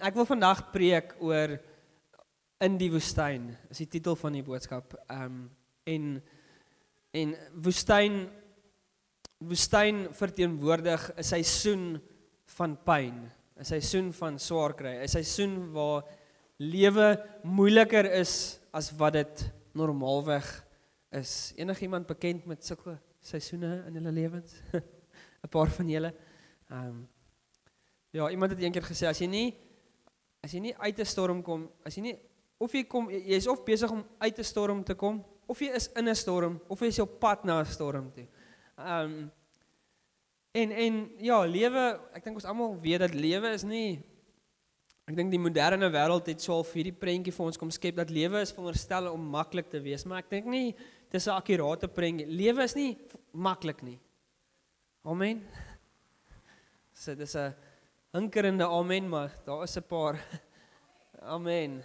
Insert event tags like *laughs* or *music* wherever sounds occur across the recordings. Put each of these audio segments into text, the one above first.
Ek wil vandag preek oor in die woestyn. Is die titel van die boodskap. Ehm um, en en woestyn woestyn verteenwoordig 'n seisoen van pyn, 'n seisoen van swaar kry, 'n seisoen waar lewe moeiliker is as wat dit normaalweg is. Enigiemand bekend met sulke seisoene in hulle lewens? *laughs* 'n Paar van julle. Ehm um, ja, iemand het eendag gesê as jy nie as jy nie uit 'n storm kom, as jy nie of jy kom jy's of besig om uit 'n storm te kom of jy is in 'n storm of jy is op pad na 'n storm toe. Ehm um, en en ja, lewe, ek dink ons almal weet dat lewe is nie ek dink die moderne wêreld het so al vir hierdie prentjie vir ons kom skep dat lewe is veronderstel om maklik te wees, maar ek dink nie dis 'n akkurate prentjie. Lewe is nie maklik nie. Amen. *laughs* So dis 'n hinkerende amen, maar daar is 'n paar *laughs* amen.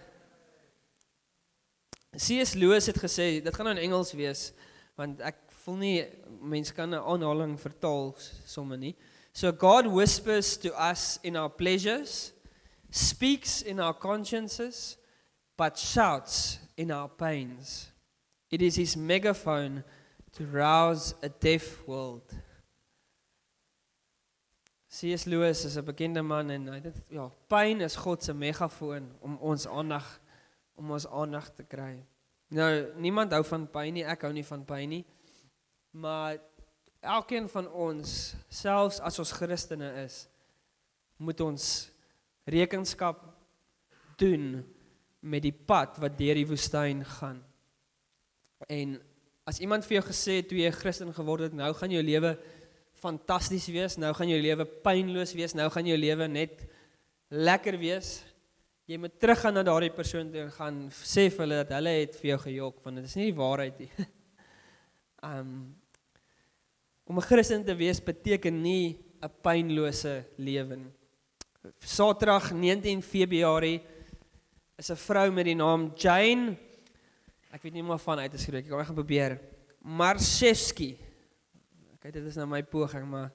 C.S. Lewis het gesê, dit gaan nou in Engels wees, want ek voel nie mense kan 'n aanhaling vertaal sommer nie. So God whispers to us in our pleasures, speaks in our consciences, but shouts in our pains. It is his megaphone to rouse a deaf world. C.S. Lewis is 'n bekende man en hy dit ja, pyn is God se megafoon om ons aandag om ons aandag te kry. Nou, niemand hou van pyn nie, ek hou nie van pyn nie. Maar elkeen van ons, selfs as ons Christene is, moet ons rekenskap doen met die pad wat deur die woestyn gaan. En as iemand vir jou gesê het toe jy 'n Christen geword het, nou gaan jou lewe fantasties wees. Nou gaan jou lewe pynloos wees. Nou gaan jou lewe net lekker wees. Jy moet teruggaan na daardie persoon en gaan sê vir hulle dat hulle het vir jou gejok want dit is nie die waarheid nie. *laughs* Um om 'n Christen te wees beteken nie 'n pynlose lewe nie. Saterdag 19 Februarie is 'n vrou met die naam Jane ek weet nie meer van uit te skryf. Ek gaan probeer. Marshevsky Kyk, dit is nou my poging, maar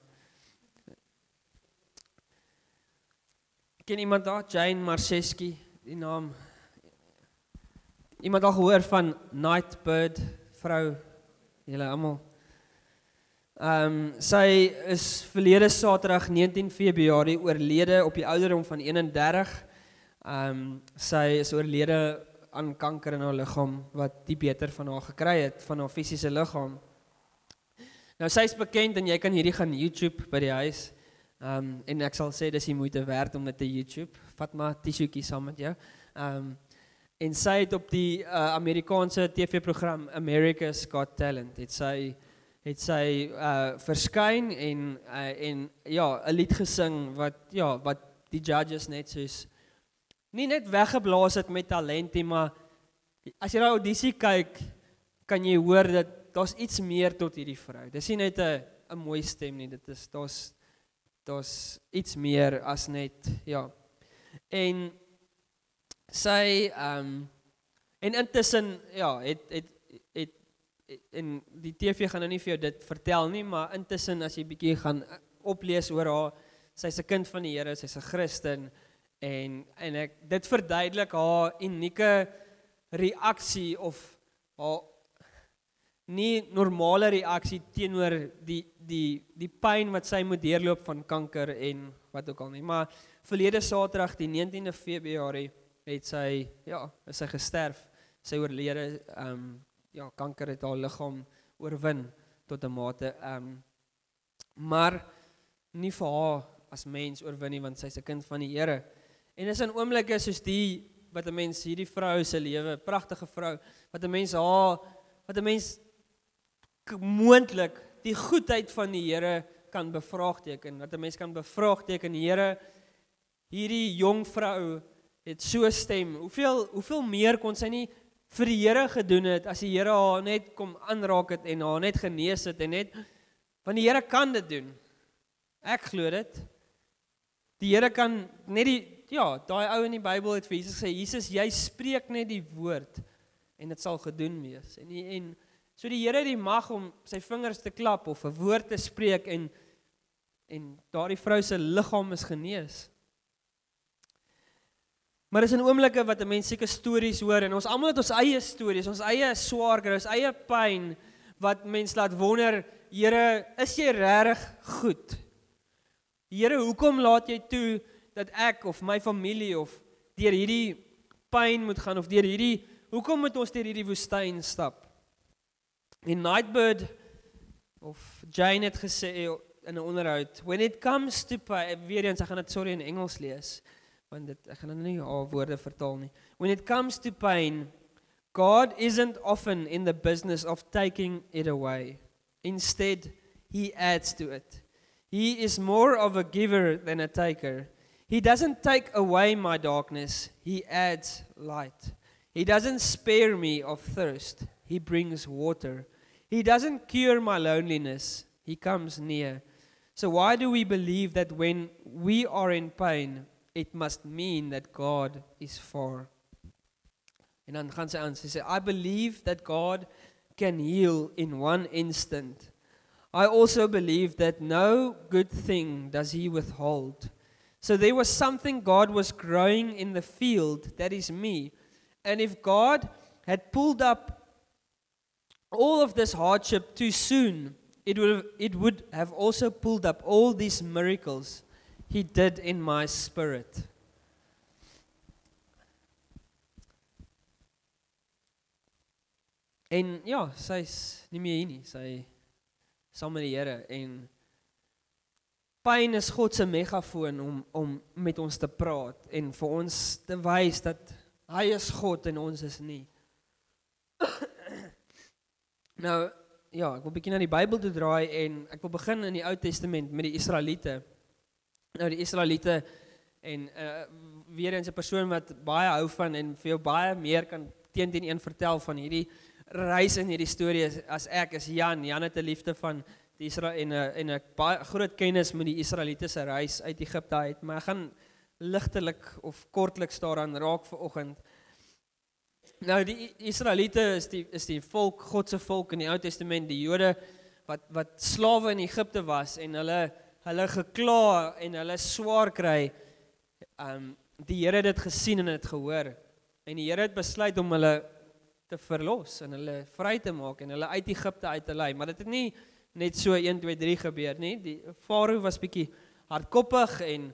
Ken iemand daar Jane Marseski, die naam? Iemand al gehoor van Nightbird vrou? Julle almal. Ehm um, sy is verlede Saterdag 19 Februarie oorlede op die ouderdom van 31. Ehm um, sy is oorlede aan kanker in haar liggaam wat die beter van haar gekry het van haar fisiese liggaam. Nou sy's bekend en jy kan hierdie gaan YouTube by die huis. Ehm um, en ek sal sê dis die moeite werd om dit te YouTube. Vat maar tissuetjie saam met jou. Ehm um, en sy het op die uh, Amerikaanse TV-program America's Got Talent het sy het sy uh verskyn en uh, en ja, 'n lied gesing wat ja, wat die judges net soos nie net weggeblaas het met talent nie, maar as jy daai audisie kyk, kan jy hoor dat daar's iets meer tot hierdie vrou. Dis nie net 'n 'n mooi stem nie, dit is daar's daar's iets meer as net ja. En sy ehm um, en intussen ja, het het het en die TV gaan nou nie vir jou dit vertel nie, maar intussen as jy bietjie gaan oplees oor haar, sy's 'n kind van die Here, sy's 'n Christen en en ek dit verduidelik haar unieke reaksie of haar nie normale reaksie teenoor die die die pyn wat sy moet deurloop van kanker en wat ook al nie. Maar verlede Saterdag die 19de Februarie het sy ja, is sy gesterf. Sy oorlede ehm um, ja, kanker het haar liggaam oorwin tot 'n mate ehm um, maar nie vir haar as mens oorwin nie want sy's 'n kind van die Here. En is in oomblikke soos die wat 'n mens hierdie vrou se lewe, pragtige vrou, wat 'n mens haar wat 'n mens moontlik die goedheid van die Here kan bevraagteken. Dat 'n mens kan bevraagteken, Here, hierdie jong vrou het so stem. Hoeveel hoeveel meer kon sy nie vir die Here gedoen het as die Here haar net kom aanraak het en haar net genees het en net want die Here kan dit doen. Ek glo dit. Die Here kan net die ja, daai ou in die Bybel het vir Jesus gesê, Jesus, jy spreek net die woord en dit sal gedoen wees. En en So die Here het die mag om sy vingers te klap of 'n woord te spreek en en daardie vrou se liggaam is genees. Maar is in oomblikke wat 'n mens seker stories hoor en ons almal het ons eie stories, ons eie swaar kry, ons eie pyn wat mens laat wonder, Here, is jy regtig goed? Here, hoekom laat jy toe dat ek of my familie of deur hierdie pyn moet gaan of deur hierdie hoekom moet ons deur hierdie woestyn stap? En Nightbird of Jane het gesê in 'n onderhoud, when it comes to weer eens ek gaan dit sorry in Engels lees want dit ek gaan nou nie al woorde vertaal nie. When it comes to pain, God isn't often in the business of taking it away. Instead, he adds to it. He is more of a giver than a taker. He doesn't take away my darkness, he adds light. He doesn't spare me of thirst, he brings water. He doesn't cure my loneliness, he comes near. So, why do we believe that when we are in pain, it must mean that God is far? En dan gaan sy aan, sy sê, I believe that God can heal in one instant. I also believe that no good thing does he withhold. So there was something God was growing in the field, that is me. And if God had pulled up all of this hardship too soon, it would have, it would have also pulled up all these miracles he did in my spirit. En ja, sy's nie meer hier nie. Sy saam met die Here en pyn is God se megafoon om om met ons te praat en vir ons te wys dat hy is God en ons is nie. Nou ja, ek wil bietjie na die Bybel toe draai en ek wil begin in die Ou Testament met die Israeliete. Nou die Israeliete en uh weer eens 'n persoon wat baie hou van en vir jou baie meer kan teenoor een vertel van hierdie reis in hierdie storie as ek is Jan. Jan het 'n liefde van die Israel en 'n en 'n baie groot kennis met die Israeliete se reis uit Egipte uit, maar ek gaan ligtelik of kortliks daaraan raak vir oggend. Nou die Israeliete is die is die volk, God se volk in die Ou Testament, die Jode wat wat slawe in Egipte was en hulle hulle gekla en hulle swaar kry. Um die Here het dit gesien en dit gehoor. En die Here het besluit om hulle te verlos en hulle vry te maak en hulle uit Egipte uit te lei, maar dit het nie net so 1 2 3 gebeur nie. Die Farao was bietjie hardkoppig en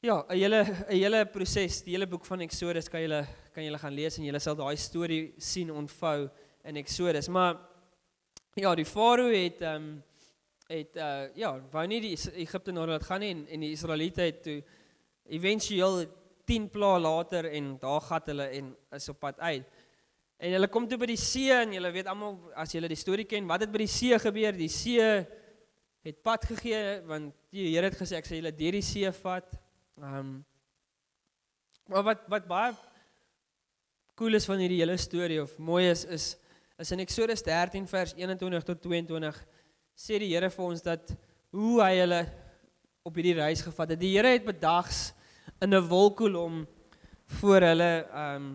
ja, 'n hele 'n hele proses, die hele boek van Exodus kan julle kan julle gaan lees en julle sal daai storie sien ontvou in Exodus. Maar ja, die Farao het ehm um, het uh ja, wou nie die Egipte na laat gaan nie en, en die Israeliete het toe éventueel 10 pla later en daar gat hulle en is op pad uit. En hulle kom toe by die see en julle weet almal as julle die storie ken, wat het by die see gebeur? Die see het pad gegee want die Here het gesê ek sal julle deur die see vat. Ehm um, Maar wat wat baie cool is van hierdie hele storie of mooi is is is in Eksodus 13 vers 21 tot 22 sê die Here vir ons dat hoe hy hulle op hierdie reis gevat het. Die Here het bedags in 'n wolkkolom voor hulle ehm um,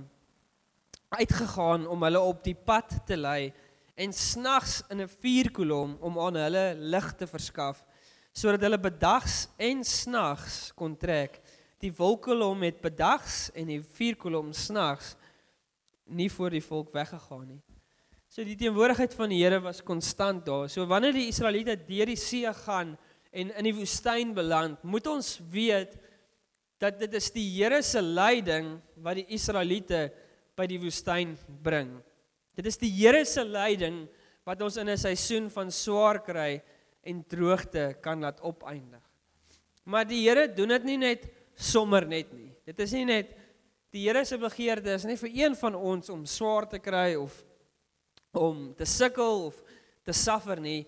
uitgegaan om hulle op die pad te lei en snags in 'n vuurkolom om aan hulle lig te verskaf sodat hulle bedags en snags kon trek. Die wolkkolom het bedags en die vuurkolom snags nie voor die volk weggegaan nie. So die teenwoordigheid van die Here was konstant daar. So wanneer die Israeliete deur die see gaan en in die woestyn beland, moet ons weet dat dit is die Here se leiding wat die Israeliete by die woestyn bring. Dit is die Here se leiding wat ons in 'n seisoen van swaar kry en droogte kan laat opeindig. Maar die Here doen dit nie net sommer net nie. Dit is nie net die Here se begeerte is nie vir een van ons om swaar te kry of om te sukkel of te suffer nie.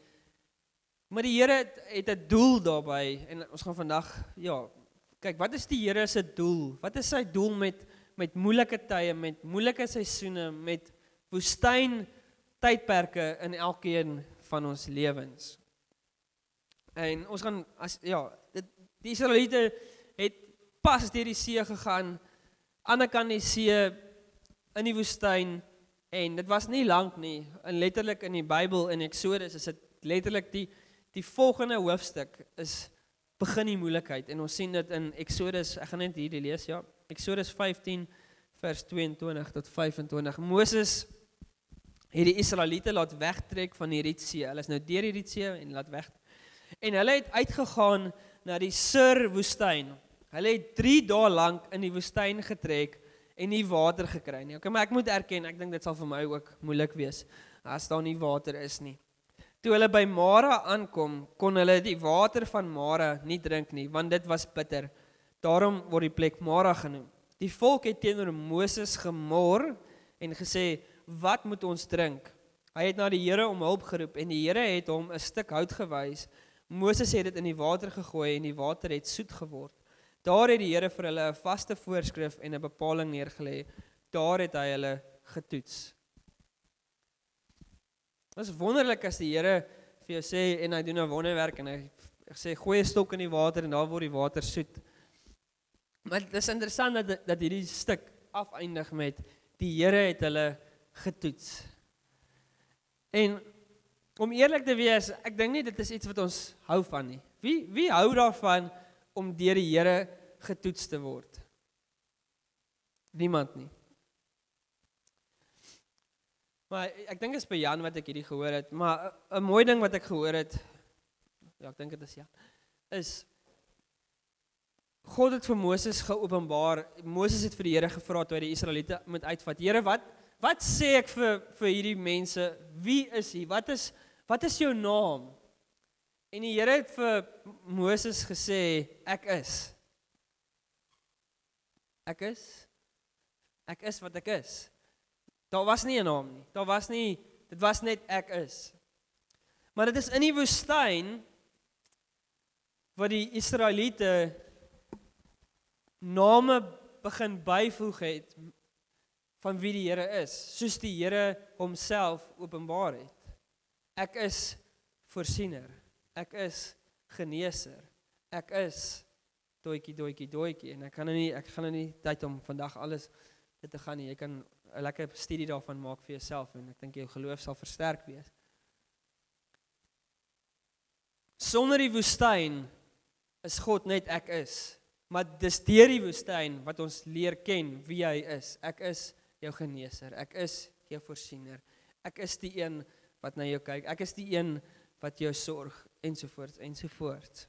Maar die Here het, 'n doel daarbey en ons gaan vandag ja, kyk, wat is die Here se doel? Wat is sy doel met met moeilike tye, met moeilike seisoene, met woestyn tydperke in elkeen van ons lewens. En ons gaan as ja, dit die Israeliete het pas deur die see gegaan aan die kant die see in die woestyn en dit was nie lank nie. In letterlik in die Bybel in Eksodus is dit letterlik die die volgende hoofstuk is begin die moeilikheid en ons sien dit in Eksodus, ek gaan net hierdie lees ja. Eksodus 15 vers 22 tot 25. Moses het die Israeliete laat wegtrek van die Rietsee. Hulle is nou deur die Rietsee en laat weg. En hulle het uitgegaan na die Sur woestyn. Hulle het 3 dae lank in die woestyn getrek en nie water gekry nie. Okay, maar ek moet erken, ek dink dit sal vir my ook moeilik wees as daar nie water is nie. Toe hulle by Mara aankom, kon hulle die water van Mara nie drink nie, want dit was bitter. Daarom word die plek Mara genoem. Die volk het teenoor Moses gemor en gesê, "Wat moet ons drink?" Hy het na die Here om hulp geroep en die Here het hom 'n stuk hout gewys. Moses het dit in die water gegooi en die water het soet geword. Daar het die Here vir hulle 'n vaste voorskrif en 'n bepaling neergelê. Daar het hy hulle getoets. Dit is wonderlik as die Here vir jou sê en hy doen 'n wonderwerk en hy sê gooi 'n stok in die water en daar word die water soet. Maar dit is interessant dat dat hierdie stuk afeindig met die Here het hulle getoets. En om eerlik te wees, ek dink nie dit is iets wat ons hou van nie. Wie wie hou daarvan om deur die Here getoets te word. Niemand nie. Maar ek dink dit is by Jan wat ek hierdie gehoor het, maar 'n mooi ding wat ek gehoor het ja, ek dink dit is ja, is God het vir Moses geopenbaar. Moses het vir die Here gevra toe hy die Israeliete moet uitvat. Here, wat wat sê ek vir vir hierdie mense? Wie is hy? Wat is wat is jou naam? En die Here het vir Moses gesê ek is. Ek is ek is wat ek is. Daar was nie 'n naam nie. Daar was nie dit was net ek is. Maar dit is in die woestyn wat die Israeliete name begin byvoeg het van wie die Here is, soos die Here homself openbaar het. Ek is voorsiener. Ek is geneeser. Ek is doetjie doetjie doetjie en ek kan nou nie ek gaan nou nie tyd om vandag alles dit te gaan nie. Jy kan 'n lekker studie daarvan maak vir jouself en ek dink jou geloof sal versterk wees. Sonder die woestyn is God net ek is. Maar dis deur die woestyn wat ons leer ken wie hy is. Ek is jou geneeser. Ek is jou voorsiener. Ek is die een wat na jou kyk. Ek is die een wat jou sorg ensovoorts ensovoorts.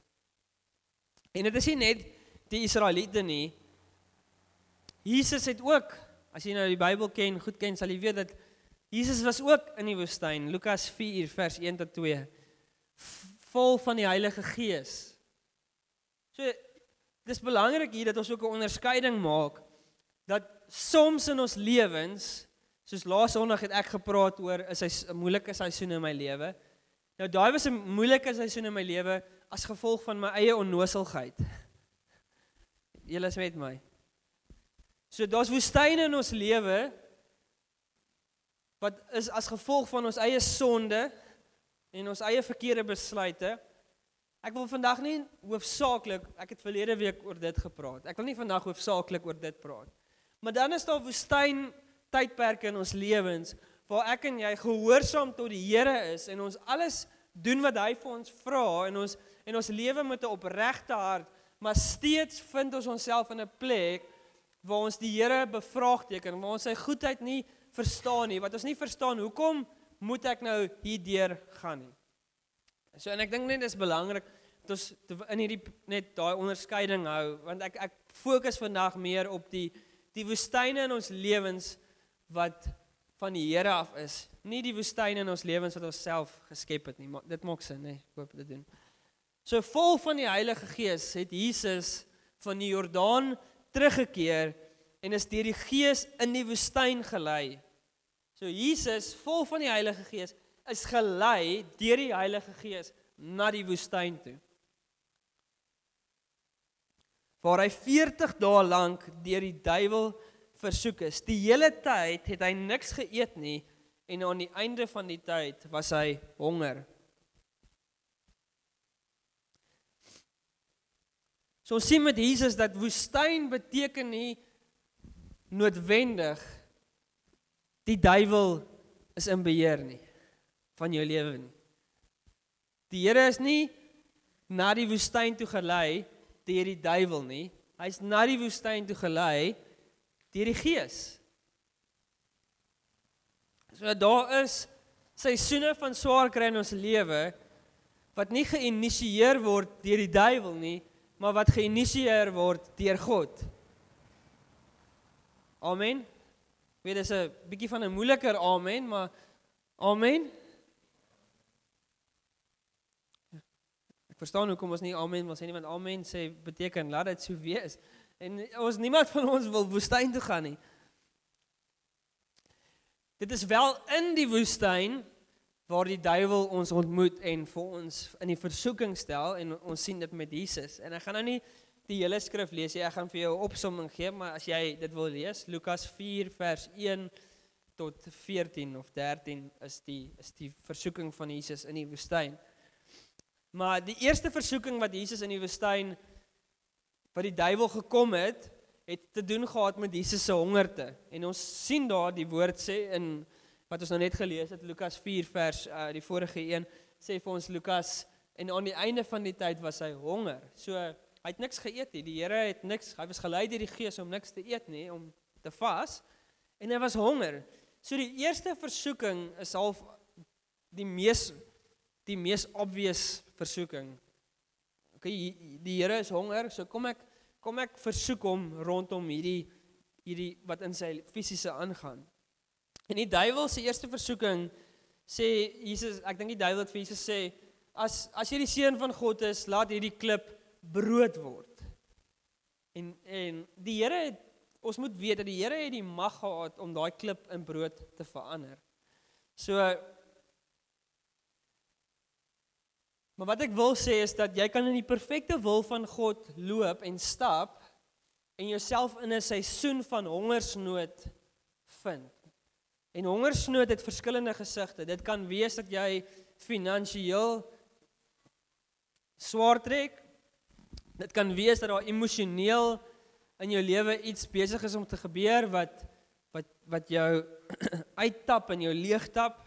En dit is nie net die Israeliete nie. Jesus het ook, as jy nou die Bybel ken, goed ken, sal jy weet dat Jesus was ook in die woestyn, Lukas 4 vers 1 tot 2, vol van die Heilige Gees. So dis belangrik hier dat ons ook 'n onderskeiding maak dat soms in ons lewens, soos laas Sondag het ek gepraat oor is hy 'n moeilike seisoen in my lewe. Nou daai was 'n moeilike seisoen in my lewe as gevolg van my eie onnoselheid. Julle is met my. So daar's woestyne in ons lewe wat is as gevolg van ons eie sonde en ons eie verkeerde besluite. Ek wil vandag nie hoofsaaklik, ek het verlede week oor dit gepraat. Ek wil nie vandag hoofsaaklik oor dit praat. Maar dan is daar woestyn tydperke in ons lewens waar ek en jy gehoorsaam tot die Here is en ons alles doen wat hy vir ons vra en ons en ons lewe met 'n opregte hart, maar steeds vind ons onsself in 'n plek waar ons die Here bevraagteken, waar ons sy goedheid nie verstaan nie, wat ons nie verstaan hoekom moet ek nou hierdeur gaan nie. So en ek dink net dis belangrik dat ons in hierdie net daai onderskeiding hou want ek ek fokus vandag meer op die die woestyne in ons lewens wat van die Here af is, nie die woestyn in ons lewens wat ons self geskep het nie. Maar dit maak sin, hè. Ek hoop dit doen. So vol van die Heilige Gees het Jesus van die Jordaan teruggekeer en is deur die Gees in die woestyn gelei. So Jesus, vol van die Heilige Gees, is gelei deur die Heilige Gees na die woestyn toe. Waar hy 40 dae lank deur die duiwel versoek is. Die hele tyd het hy niks geëet nie en aan die einde van die tyd was hy honger. So ons sien met Jesus dat woestyn beteken nie noodwendig die duiwel is in beheer nie van jou lewe nie. Die Here is nie na die woestyn toe gelei deur die duiwel nie. Hy's na die woestyn toe gelei deur die Gees. So daar is seisoene van swaar kry in ons lewe wat nie geïnisieer word deur die duiwel nie, maar wat geïnisieer word deur God. Amen. Weet dis 'n bietjie van 'n moeiliker amen, maar amen. Ek verstaan hoekom ons nie amen wil sê nie want amen sê beteken laat dit so wees. En ons niemand van ons wil woestyn toe gaan nie. Dit is wel in die woestyn waar die duiwel ons ontmoet en vir ons in die versoeking stel en ons sien dit met Jesus. En ek gaan nou nie die hele skrif lees nie. Ek gaan vir jou 'n opsomming gee, maar as jy dit wil lees, Lukas 4 vers 1 tot 14 of 13 is die is die versoeking van Jesus in die woestyn. Maar die eerste versoeking wat Jesus in die woestyn wat die duiwel gekom het, het te doen gehad met Jesus se hongerte. En ons sien daar die woord sê in wat ons nou net gelees het Lukas 4 vers uh, die vorige een sê vir ons Lukas en aan die einde van die tyd was hy honger. So hy het niks geëet nie. Die Here het niks, hy was gelei deur die Gees om niks te eet nie, om te vas en hy was honger. So die eerste versoeking is half die mees die mees obvious versoeking. OK, die Here is honger, so kom ek kom ek versoek hom rondom hierdie hierdie wat in sy fisiese aangaan. En die duiwel se eerste versoeking sê Jesus, ek dink die duiwel het vir Jesus sê as as jy die seun van God is, laat hierdie klip brood word. En en die Here het ons moet weet dat die Here het die mag gehad om daai klip in brood te verander. So Maar wat ek wil sê is dat jy kan in die perfekte wil van God loop en stap en jouself in 'n seisoen van hongersnood vind. En hongersnood het verskillende gesigte. Dit kan wees dat jy finansiëel swaar trek. Dit kan wees dat daar emosioneel in jou lewe iets besig is om te gebeur wat wat wat jou *clears throat* uittap en jou leegtap.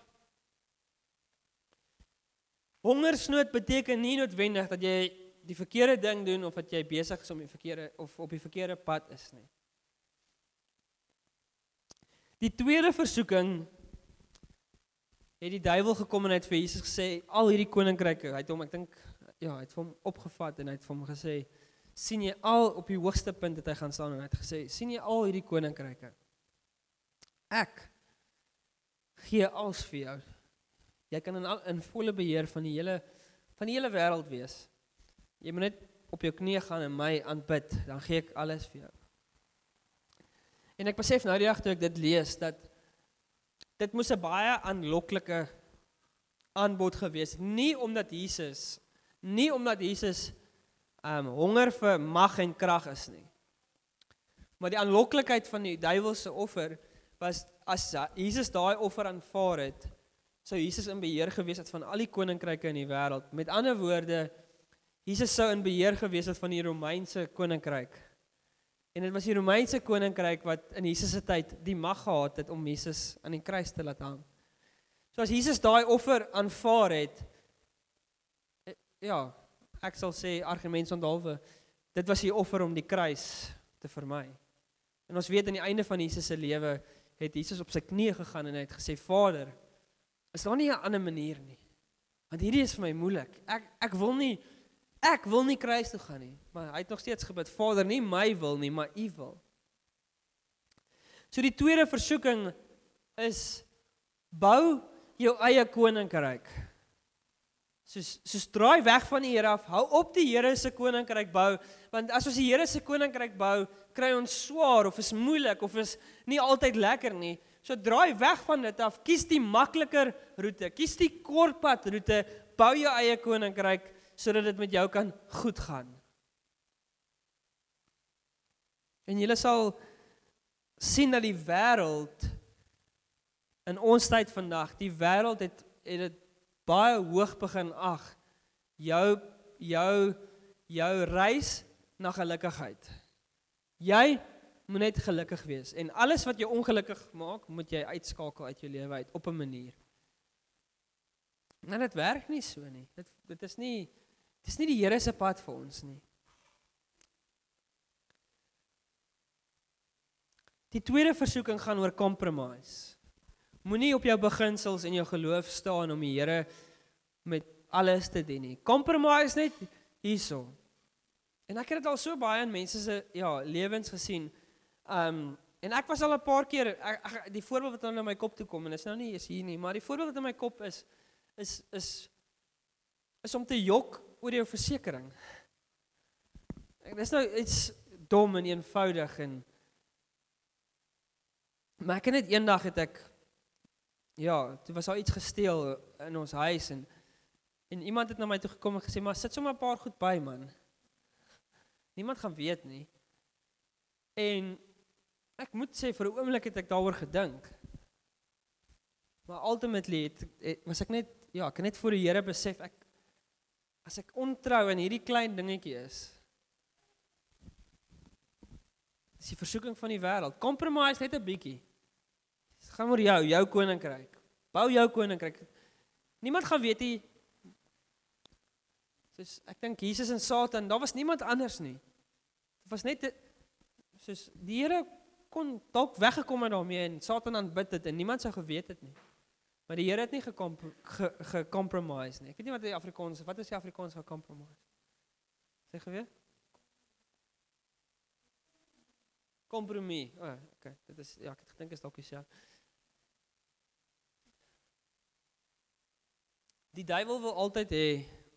Hongersnood beteken nie noodwendig dat jy die verkeerde ding doen of dat jy besig is om die verkeerde of op die verkeerde pad is nie. Die tweede versoeking het die duiwel gekom en hy het vir Jesus gesê al hierdie koninkryke, hy het hom ek dink ja, hy het hom opgevat en hy het vir hom gesê sien jy al op die hoogste punt het hy gaan staan? En hy het gesê sien jy al hierdie koninkryke? Ek gee alles vir jou jy kan in al, in volle beheer van die hele van die hele wêreld wees. Jy moet net op jou knieë gaan en my aanbid dan gee ek alles vir jou. En ek besef nou die dag toe ek dit lees dat dit moes 'n baie aanloklike aanbod gewees nie omdat Jesus nie omdat Jesus um honger vir mag en krag is nie. Maar die aanloklikheid van die duiwelse offer was as Jesus daai offer aanvaar het, sou Jesus in beheer gewees het van al die koninkryke in die wêreld. Met ander woorde, Jesus sou in beheer gewees het van die Romeinse koninkryk. En dit was die Romeinse koninkryk wat in Jesus se tyd die mag gehad het om Jesus aan die kruis te laat hang. So as Jesus daai offer aanvaar het, ja, ek sal sê argument sondalwe. Dit was die offer om die kruis te vermy. En ons weet aan die einde van Jesus se lewe het Jesus op sy knieë gegaan en hy het gesê Vader, is daar nie 'n ander manier nie? Want hierdie is vir my moeilik. Ek ek wil nie ek wil nie kruis toe gaan nie, maar hy het nog steeds gebid, Vader, nie my wil nie, maar U wil. So die tweede versoeking is bou jou eie koninkryk soos soos draai weg van die Here af, hou op die Here se koninkryk bou, want as ons die Here se koninkryk bou, kry ons swaar of is moeilik of is nie altyd lekker nie. So draai weg van dit af, kies die makliker roete, kies die kortpad roete, bou jou eie koninkryk sodat dit met jou kan goed gaan. En jy sal sien dat die wêreld in ons tyd vandag, die wêreld het het dit baie hoog begin ag jou jou jou reis na gelukigheid. Jy moet net gelukkig wees en alles wat jou ongelukkig maak, moet jy uitskakel uit jou lewe uit op 'n manier. Maar dit werk nie so nie. Dit dit is nie dit is nie die Here se pad vir ons nie. Die tweede versoeking gaan oor compromise. Moenie op jou beginsels en jou geloof staan om die Here met alles te dien nie. Compromise net hierso. En ek het dit al so baie in mense se ja, lewens gesien. Um en ek was al 'n paar keer ek, ek, die voorbeeld wat nou in my kop toe kom en dit is nou nie is hier nie, maar die voorbeeld wat in my kop is is is is om te jok oor jou versekerings. Dit is nou iets dom en eenvoudig en maar ek net eendag het ek ja, toe was daar iets gesteel in ons huis en en iemand het na my toe gekom en gesê maar sit sommer 'n paar goed by man. Niemand gaan weet nie. En ek moet sê vir 'n oomblik het ek daaroor gedink. Maar ultimately het, het was ek net ja, ek het net voor die Here besef ek as ek ontrou in hierdie klein dingetjie is. Dis die versoeking van die wêreld. Compromise net 'n bietjie. Dit gaan oor jou, jou koninkryk. Bou jou koninkryk. Niemand gaan weet nie. Soos ek dink Jesus en Satan, daar was niemand anders nie. Dit was net soos die Here kon dalk weggekom het daarmee en Satan aanbid dit en niemand sou geweet het nie. Maar die Here het nie gecompromise ge, ge nie. Ek weet nie wat die Afrikaans, wat is die Afrikaans vir compromise? Sê geweet? Kompromie. O, oh, okay. Dit is ja, ek het gedink is dalk dieselfde. Die duiwel wil altyd hê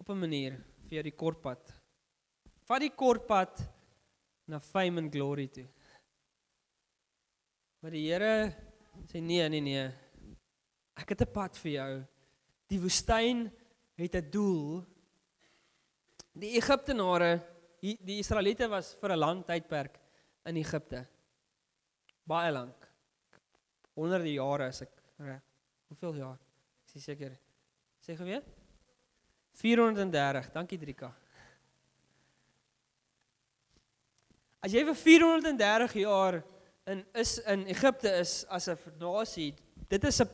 op 'n manier vir jou die kortpad. Vat die kortpad na fame and glory toe. Maar die Here sê nee, nee, nee. Ek het 'n pad vir jou. Die woestyn het 'n doel. Die Egiptenare, die Israeliete was vir 'n lang tydperk in Egipte. Baie lank. Honderde jare as ek reg. Hoeveel jaar? Ek is seker. Sê geweet? 430. Dankie Drika. As jy vir 430 jaar in is in Egipte is as 'n nasie, dit is 'n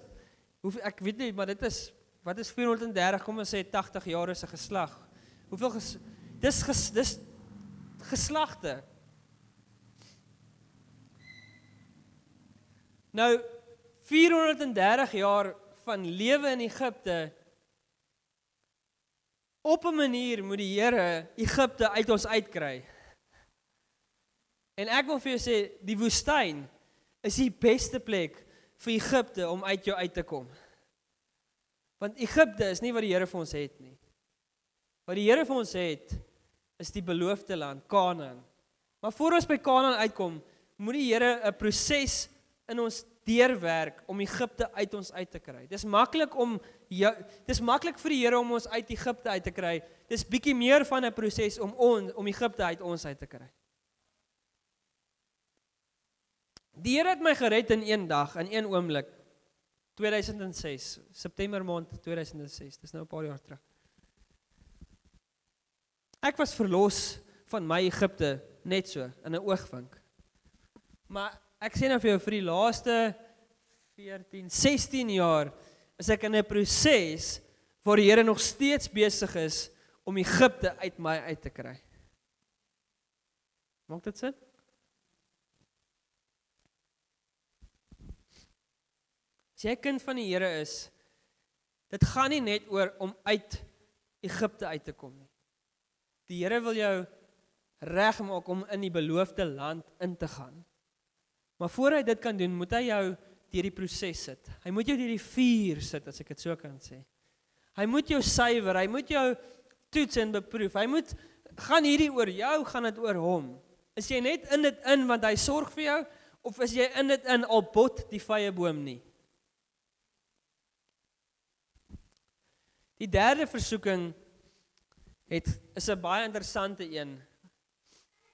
hoe ek weet nie, maar dit is wat is 430 kom ons sê 80 jaar is 'n geslag. Hoeveel ges, dis ges, dis geslagte. Nou 430 jaar van lewe in Egipte op 'n manier moet die Here Egipte uit ons uitkry. En ek wil vir jou sê die woestyn is die beste plek vir Egipte om uit jou uit te kom. Want Egipte is nie wat die Here vir ons het nie. Wat die Here vir ons het is die beloofde land, Kanaan. Maar voor ons by Kanaan uitkom, moet die Here 'n proses in ons deurwerk om Egipte uit ons uit te kry. Dis maklik om jou dis maklik vir die Here om ons uit Egipte uit te kry. Dis bietjie meer van 'n proses om on, om Egipte uit ons uit te kry. Die Here het my gered in een dag, in een oomblik. 2006, September maand 2006. Dis nou 'n paar jaar terug. Ek was verlos van my Egipte net so in 'n oogwink. Maar ek sê nou vir jou vir die laaste 14, 16 jaar is ek in 'n proses waar die Here nog steeds besig is om Egipte uit my uit te kry. Maak dit sin? As jy 'n kind van die Here is, dit gaan nie net oor om uit Egipte uit te kom nie. Die Here wil jou regmaak om in die beloofde land in te gaan. Maar voor hy dit kan doen, moet hy jou deur die proses sit. Hy moet jou deur die vuur sit as ek dit so kan sê. Hy moet jou suiwer, hy moet jou toets en beproef. Hy moet gaan hierdie oor jou, gaan dit oor hom. Is jy net in dit in want hy sorg vir jou of is jy in dit in al bot die vrye boom nie? Die derde versoeking het is 'n baie interessante een.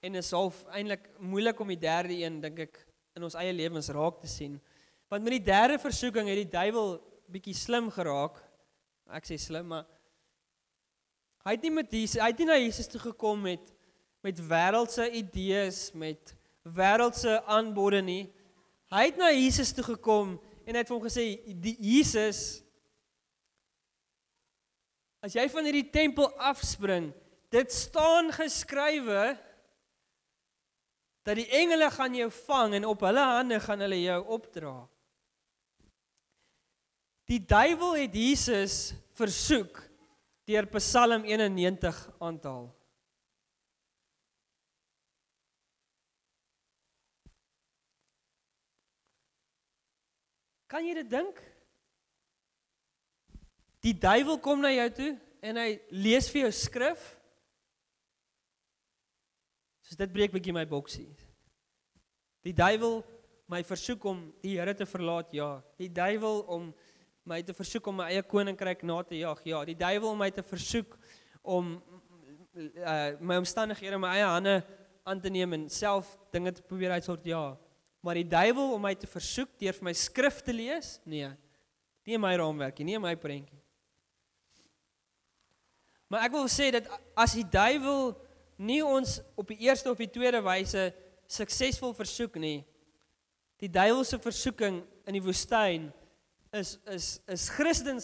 En is half eintlik moeilik om die derde een dink ek in ons eie lewens raak te sien. Want met die derde versoeking het die duiwel bietjie slim geraak. Ek sê slim, maar hy het nie met Jesus, hy het nie na Jesus toe gekom met met wêreldse idees, met wêreldse aanbode nie. Hy het na Jesus toe gekom en hy het vir hom gesê, "Die Jesus, as jy van hierdie tempel afspring, dit staan geskrywe dat die engele gaan jou vang en op hulle hande gaan hulle jou opdra. Die duiwel het Jesus versoek deur Psalm 91 aan te haal. Kan jy dit dink? Die duiwel kom na jou toe en hy lees vir jou skrif. So dit breek bietjie my boksie. Die duiwel my versoek om die Here te verlaat, ja. Die duiwel om my te versoek om my eie koninkryk na te jaag, ja. Die duiwel om my te versoek om uh, my omstandighede in my eie hande aan te neem en self dinge te probeer uitsort, ja. Maar die duiwel om my te versoek deur vir my skrif te lees, nee. Nie my raamwerk nie, nie my prentjie. Maar ek wil sê dat as die duiwel nie ons op die eerste of die tweede wyse suksesvol versoek nie, die duiwel se versoeking in die woestyn is is is Christendom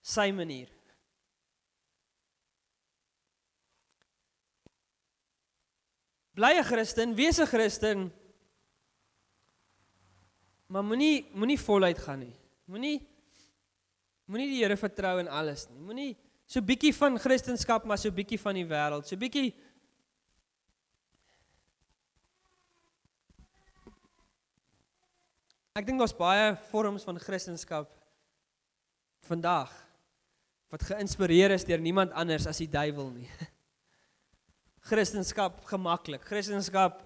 sy manier. Bly 'n Christen, wees 'n Christen. Maar moenie moenie voluit gaan nie. Moenie moenie die Here vertrou in alles nie. Moenie so bietjie van Christendom maar so bietjie van die wêreld. So bietjie Ek dink daar's baie vorms van Christendom vandag wat geïnspireer is deur niemand anders as die duiwel nie. *laughs* Christendom gemaklik. Christendom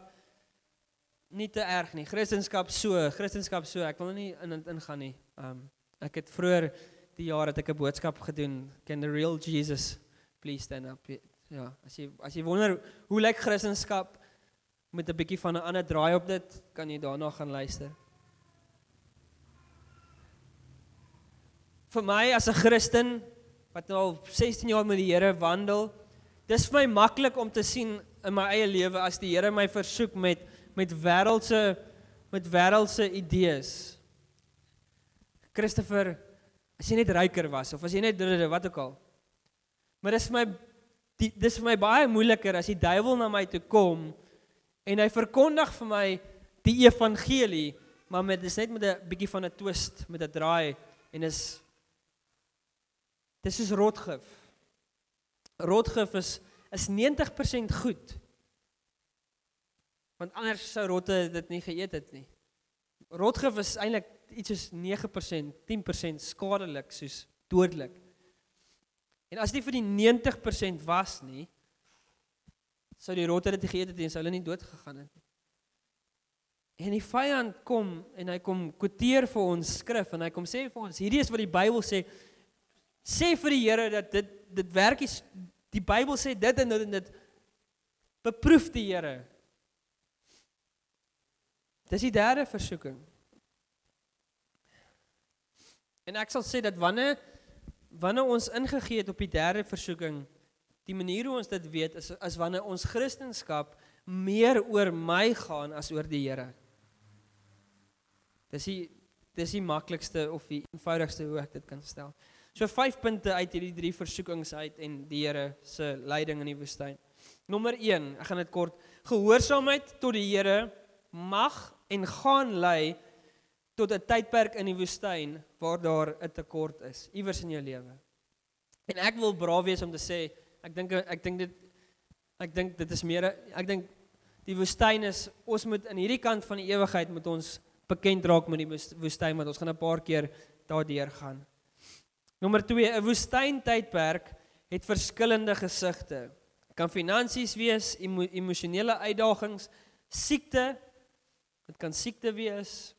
nie te erg nie. Christendom so, Christendom so. Ek wil nou nie in ingaan nie. Um ek het vroeër die jaar het ek 'n boodskap gedoen, can the real Jesus please stand up. Ja, as jy as jy wonder hoe lyk Christendom met 'n bietjie van 'n ander draai op dit, kan jy daarna gaan luister. Vir my as 'n Christen wat nou al 16 jaar met die Here wandel, dis vir my maklik om te sien in my eie lewe as die Here my versoek met met wêreldse met wêreldse idees. Christopher as jy net ryker was of as jy net wat ook al. Maar dis vir my die, dis vir my baie moeiliker as die duiwel na my toe kom en hy verkondig vir my die evangelie, maar met dis net met 'n bietjie van 'n twist, met 'n draai en is dis is rotgif. Rotgif is is 90% goed. Want anders sou rotte dit nie geëet het nie. Rotgif is eintlik iets soos 9%, 10% skadelik soos dodelik. En as dit vir die 90% was nie, sou die rotte dit geëet het en sou hulle nie dood gegaan het nie. En die vyand kom en hy kom kwoteer vir ons skrif en hy kom sê vir ons hierdie is wat die Bybel sê sê vir die Here dat dit dit werk is die Bybel sê dit en dit en dit beproef die Here. Dis die derde versoeking. En ek sal sê dat wanneer wanneer ons ingegee het op die derde versoeking, die manier hoe ons dit weet is as wanneer ons Christendom meer oor my gaan as oor die Here. Dis die dis die maklikste of die eenvoudigste hoe ek dit kan stel. So vyf punte uit hierdie drie versoekings uit en die Here se leiding in die woestyn. Nommer 1, ek gaan dit kort. Gehoorsaamheid tot die Here mag en gaan lei tot 'n tydperk in die woestyn waar daar 'n tekort is iewers in jou lewe. En ek wil braaf wees om te sê, ek dink ek dink dit ek dink dit is meer ek dink die woestyn is ons moet in hierdie kant van die ewigheid moet ons bekend raak met die woestyn want ons gaan 'n paar keer daardeur gaan. Nommer 2, 'n woestyntydperk het verskillende gesigte. Kan finansies wees, emo, emosionele uitdagings, siekte. Dit kan siekte wees,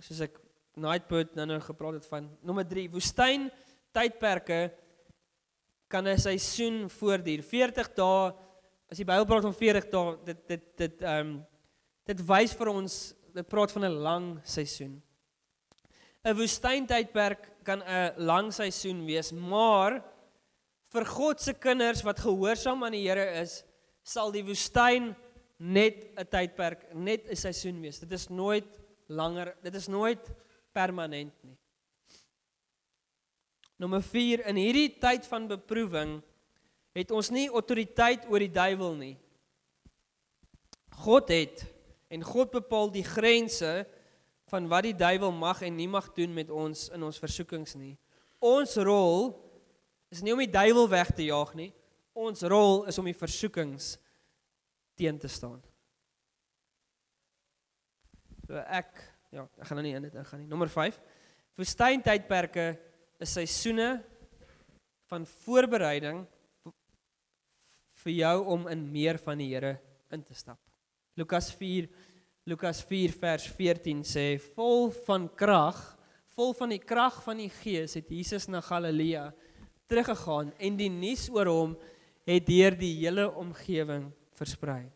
soos ek Nightbird nou nou gepraat het van nommer 3 woestyn tydperke kan 'n seisoen voortduur. 40 dae as die Bybel praat van 40 dae dit dit dit ehm um, dit wys vir ons dit praat van 'n lang seisoen. 'n woestyn tydperk kan 'n lang seisoen wees maar vir God se kinders wat gehoorsaam aan die Here is sal die woestyn net 'n tydperk net 'n seisoen wees. Dit is nooit langer. Dit is nooit permanent nie. Nommer 4 in hierdie tyd van beproewing het ons nie autoriteit oor die duiwel nie. God het en God bepaal die grense van wat die duiwel mag en nie mag doen met ons in ons versoekings nie. Ons rol is nie om die duiwel weg te jaag nie. Ons rol is om die versoekings teen te staan. So ek ja, ek gaan nou nie in dit ingaan nie. Nommer 5. Woestyntydperke is seisoene van voorbereiding vir jou om in meer van die Here in te stap. Lukas 4 Lukas 4 vers 14 sê vol van krag, vol van die krag van die Gees het Jesus na Galilea teruggegaan en die nuus oor hom het deur die hele omgewing versprei.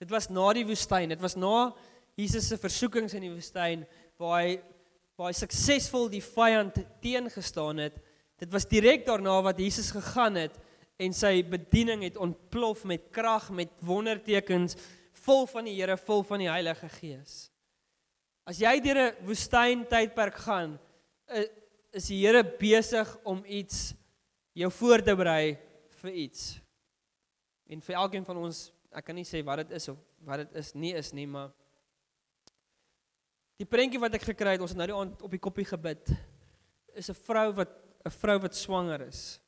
Dit was na die woestyn, dit was na Jesus se versoekings in die woestyn waar hy waar hy suksesvol die vyand teengestaan het. Dit was direk daarna wat Jesus gegaan het en sy bediening het ontplof met krag, met wondertekens, vol van die Here, vol van die Heilige Gees. As jy deur 'n woestyn tydperk gaan, is die Here besig om iets jou voor te berei vir iets. En vir elkeen van ons, ek kan nie sê wat dit is of wat dit is nie is nie, maar die prentjie wat ek gekry het, ons het nou die aand op die koppie gebid, is 'n vrou wat 'n vrou wat swanger is.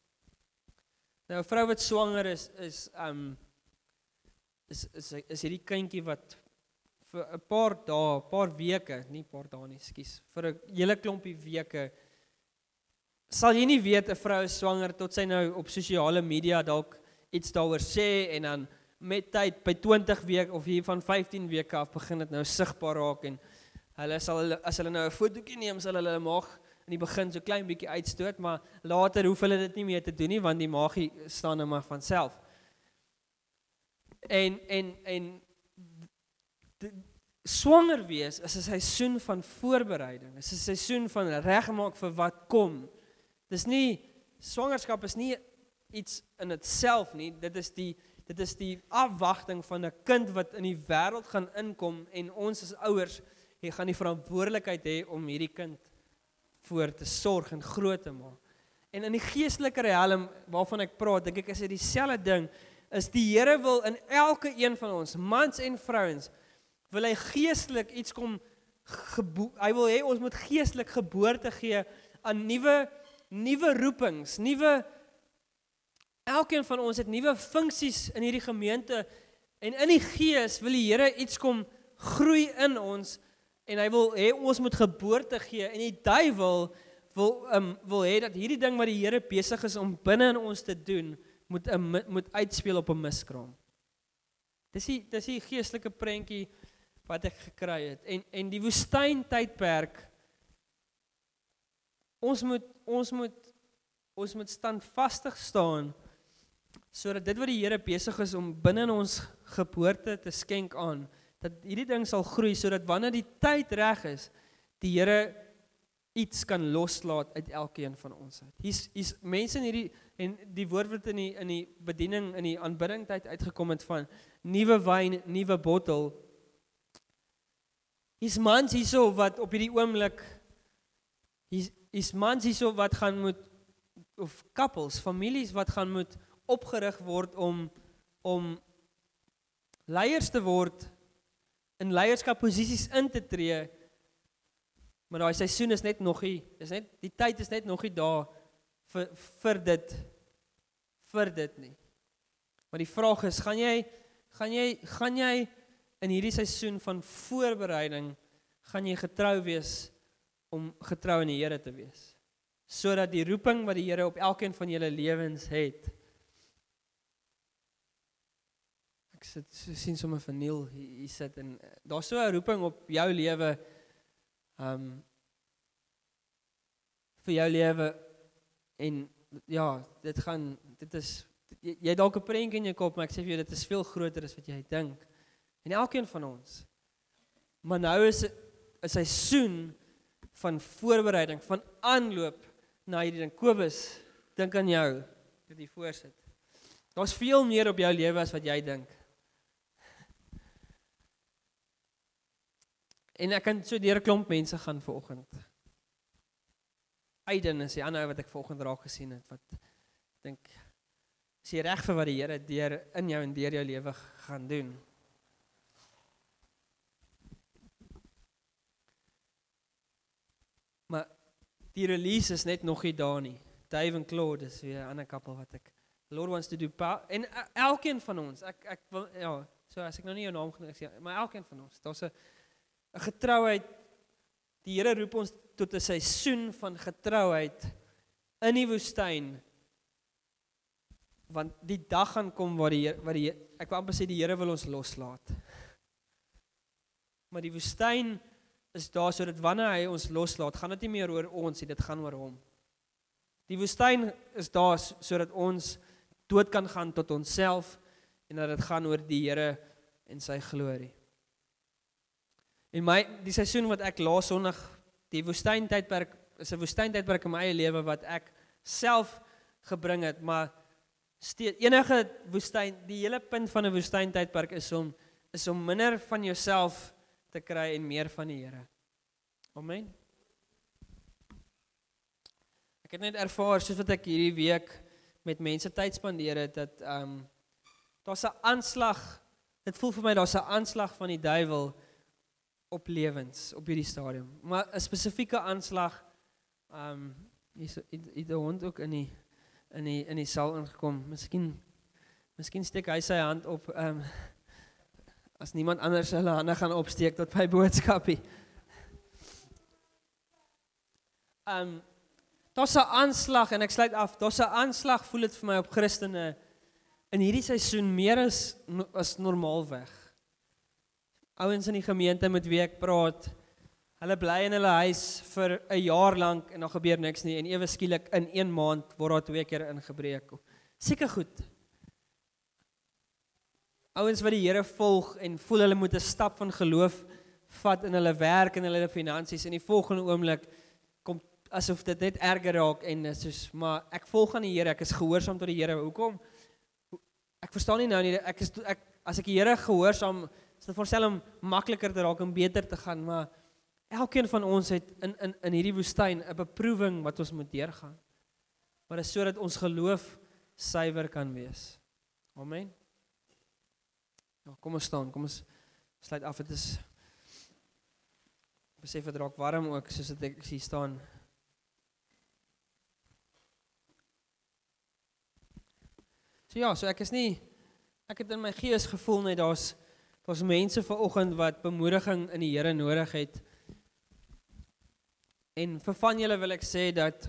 Nou 'n vrou wat swanger is is um is is is hierdie kindjie wat vir 'n paar dae, 'n paar weke, nie paar dae nie, skus, vir 'n hele klompie weke sal jy nie weet 'n vrou is swanger tot sy nou op sosiale media dalk iets daaroor sê en dan met tyd by 20 weke of hier van 15 weke af begin dit nou sigbaar raak en hulle sal as hulle nou 'n fotootjie neem sal hulle maag in die begin so klein bietjie uitstoot maar later hoef hulle dit nie meer te doen nie want die maagie staan nou maar van self. En en en swanger wees is 'n seisoen van voorbereiding. Dit is 'n seisoen van regmaak vir wat kom. Dis nie swangerskap is nie iets in itself nie. Dit is die dit is die afwagting van 'n kind wat in die wêreld gaan inkom en ons as ouers hier gaan die verantwoordelikheid hê om hierdie kind voor te sorg en groot te maak. En in die geestelike riem waarvan ek praat, dink ek is dit dieselfde ding is die Here wil in elke een van ons, mans en vrouens, wil hy geestelik iets kom hy wil hê ons moet geestelik geboorte gee aan nuwe nuwe roepings, nuwe Elkeen van ons het nuwe funksies in hierdie gemeente en in die gees wil die Here iets kom groei in ons en hy wil hê ons moet geboorte gee en die duiwel wil um, wil hê dat hierdie ding wat die Here besig is om binne in ons te doen moet um, moet uitspeel op 'n miskraam. Dis die dis die geestelike prentjie wat ek gekry het en en die woestyn tydperk ons moet ons moet ons moet standvastig staan sodat dit wat die Here besig is om binne in ons geboorte te skenk aan dat hierdie ding sal groei sodat wanneer die tyd reg is die Here iets kan loslaat uit elkeen van ons uit. Hier's hier's mense in hierdie en die woord wat in die in die bediening in die aanbidding tyd uitgekom het van nuwe wyn, nuwe bottel. Hier's mans hierso wat op hierdie oomblik hier's is mans hierso wat gaan moet of couples, families wat gaan moet opgerig word om om leiers te word in leierskap posisies in te tree. Maar daai seisoen is net nog nie, is net die tyd is net nog nie daar vir vir dit vir dit nie. Maar die vraag is, gaan jy gaan jy gaan jy in hierdie seisoen van voorbereiding gaan jy getrou wees om getrou in die Here te wees. Sodat die roeping wat die Here op elkeen van julle lewens het. Ek sit so sien sommer van Neil hier, sit en eh, daar's so 'n roeping op jou lewe um vir jou lewe en ja, dit gaan dit is jy, jy dalk 'n prentjie in jou kop, maar ek sê vir jou dit is veel groter as wat jy dink. En elkeen van ons. Maar nou is 'n seisoen van voorbereiding, van aanloop na hierdie ding. Kobus, dink aan jou dit hier voorsit. Daar's veel meer op jou lewe as wat jy dink. En ek kan so deur 'n klomp mense gaan vanoggend. Aiden is die ander wat ek vanoggend raak gesien het wat dink Is jy reg vir wat die Here deur in jou en deur jou lewe gaan doen? Maar die release is net nog nie daar nie. Dave en Claude is weer 'n ander koppel wat ek Lord wants to do en uh, elkeen van ons ek ek wil ja so as ek nou nie jou naam genoem sê maar elkeen van ons daar's 'n 'n getrouheid die Here roep ons tot 'n seisoen van getrouheid in die woestyn. Want die dag gaan kom waar die waar die ek wou amper sê die Here wil ons loslaat. Maar die woestyn is daar sodat wanneer hy ons loslaat gaan dit nie meer oor ons dit gaan oor hom. Die woestyn is daar sodat ons dood kan gaan tot onsself en dat dit gaan oor die Here en sy glorie. In my die seisoen wat ek laas Sondag die woestyntydperk is 'n woestyntydperk in my eie lewe wat ek self gebring het, maar steeds enige woestyn, die hele punt van 'n woestyntydperk is om is om minder van jouself te kry en meer van die Here. Amen. Ek het net ervaar soos wat ek hierdie week met mense tyd spandeer het dat ehm um, daar's 'n aanslag. Dit voel vir my daar's 'n aanslag van die duiwel op lewens op hierdie stadium. Maar 'n spesifieke aanslag ehm um, hier's dit die hond ook in die in die in die saal ingekom. Miskien miskien steek hy sy hand op ehm um, as niemand anders hulle hande gaan opsteek tot by boodskapie. Ehm um, Daar's 'n aanslag en ek sluit af. Daar's 'n aanslag voel dit vir my op Christene in hierdie seisoen meer as as normaalweg. Ouens in die gemeente met wie ek praat, hulle bly in hulle huis vir 'n jaar lank en dan gebeur niks nie en ewe skielik in 1 maand word daar twee keer ingebreek. Seker goed. Ouens wat die Here volg en voel hulle moet 'n stap van geloof vat in hulle werk en hulle finansies en die volgende oomblik asof dit net erger raak en soos maar ek volg aan die Here, ek is gehoorsaam tot die Here. Hoekom? Ek verstaan nie nou nie. Ek is ek as ek die Here gehoorsaam, is dit voorstel om makliker te raak en beter te gaan, maar elkeen van ons het in in in hierdie woestyn 'n beproewing wat ons moet deurgaan. Maar dit is sodat ons geloof suiwer kan wees. Amen. Ja, kom ons staan. Kom ons sluit af. Dit is besef dit raak warm ook soos dit ek hier staan. So ja, so ek is nie ek het in my gees gevoel net daar's daar's mense vanoggend wat bemoediging in die Here nodig het. En vir van julle wil ek sê dat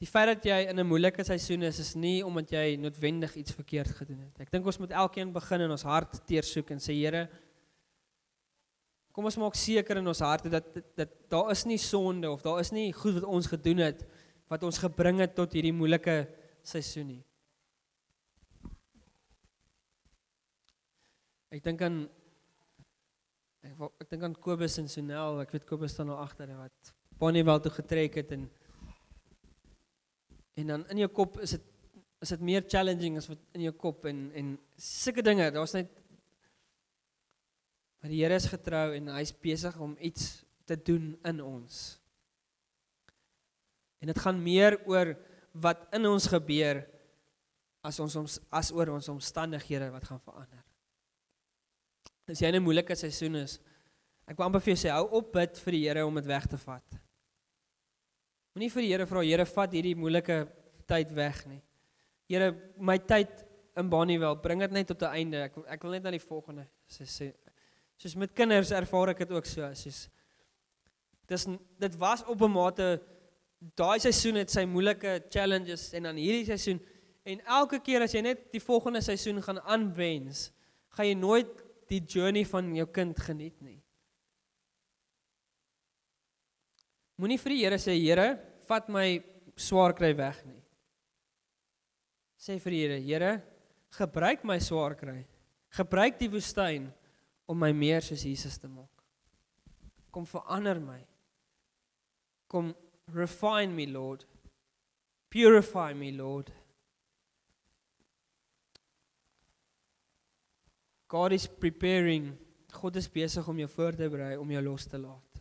die feit dat jy in 'n moeilike seisoen is is nie omdat jy noodwendig iets verkeerd gedoen het. Ek dink ons moet elkeen begin in ons hart teersoek en sê Here Kom ons maak seker in ons harte dat dat daar is nie sonde of daar is nie goed wat ons gedoen het wat ons gebring het tot hierdie moeilike seisoen nie. Ek dink aan ek ek dink aan Kobus en Sonel, ek weet Kobus staan nou agter wat Bonnievale toe getrek het en en dan in jou kop is dit is dit meer challenging as wat in jou kop en en sulke dinge, daar's net Maar die Here is getrou en hy's besig om iets te doen in ons. En dit gaan meer oor wat in ons gebeur as ons ons as oor ons omstandighede wat gaan verander. As jy in 'n moeilike seisoen is, ek wil amper vir jou sê hou op bid vir die Here om dit weg te vat. Moenie vir die Here vra Here vat hierdie moeilike tyd weg nie. Here, my tyd in Bonnievale, bring dit net tot 'n einde. Ek ek wil net na die volgende sê soos met kinders ervaar ek dit ook so, soos dis dit was op 'n mate daai seisoen het sy moeilike challenges en dan hierdie seisoen en elke keer as jy net die volgende seisoen gaan aanwens, gaan jy nooit die journey van jou kind geniet nie. Moenie vir die Here sê Here, vat my swaar kry weg nie. Sê vir die Here, Here, gebruik my swaar kry. Gebruik die woestyn om my meer soos Jesus te maak. Kom verander my. Kom refine me, Lord. Purify me, Lord. God is preparing. God is besig om jou voor te berei om jou los te laat.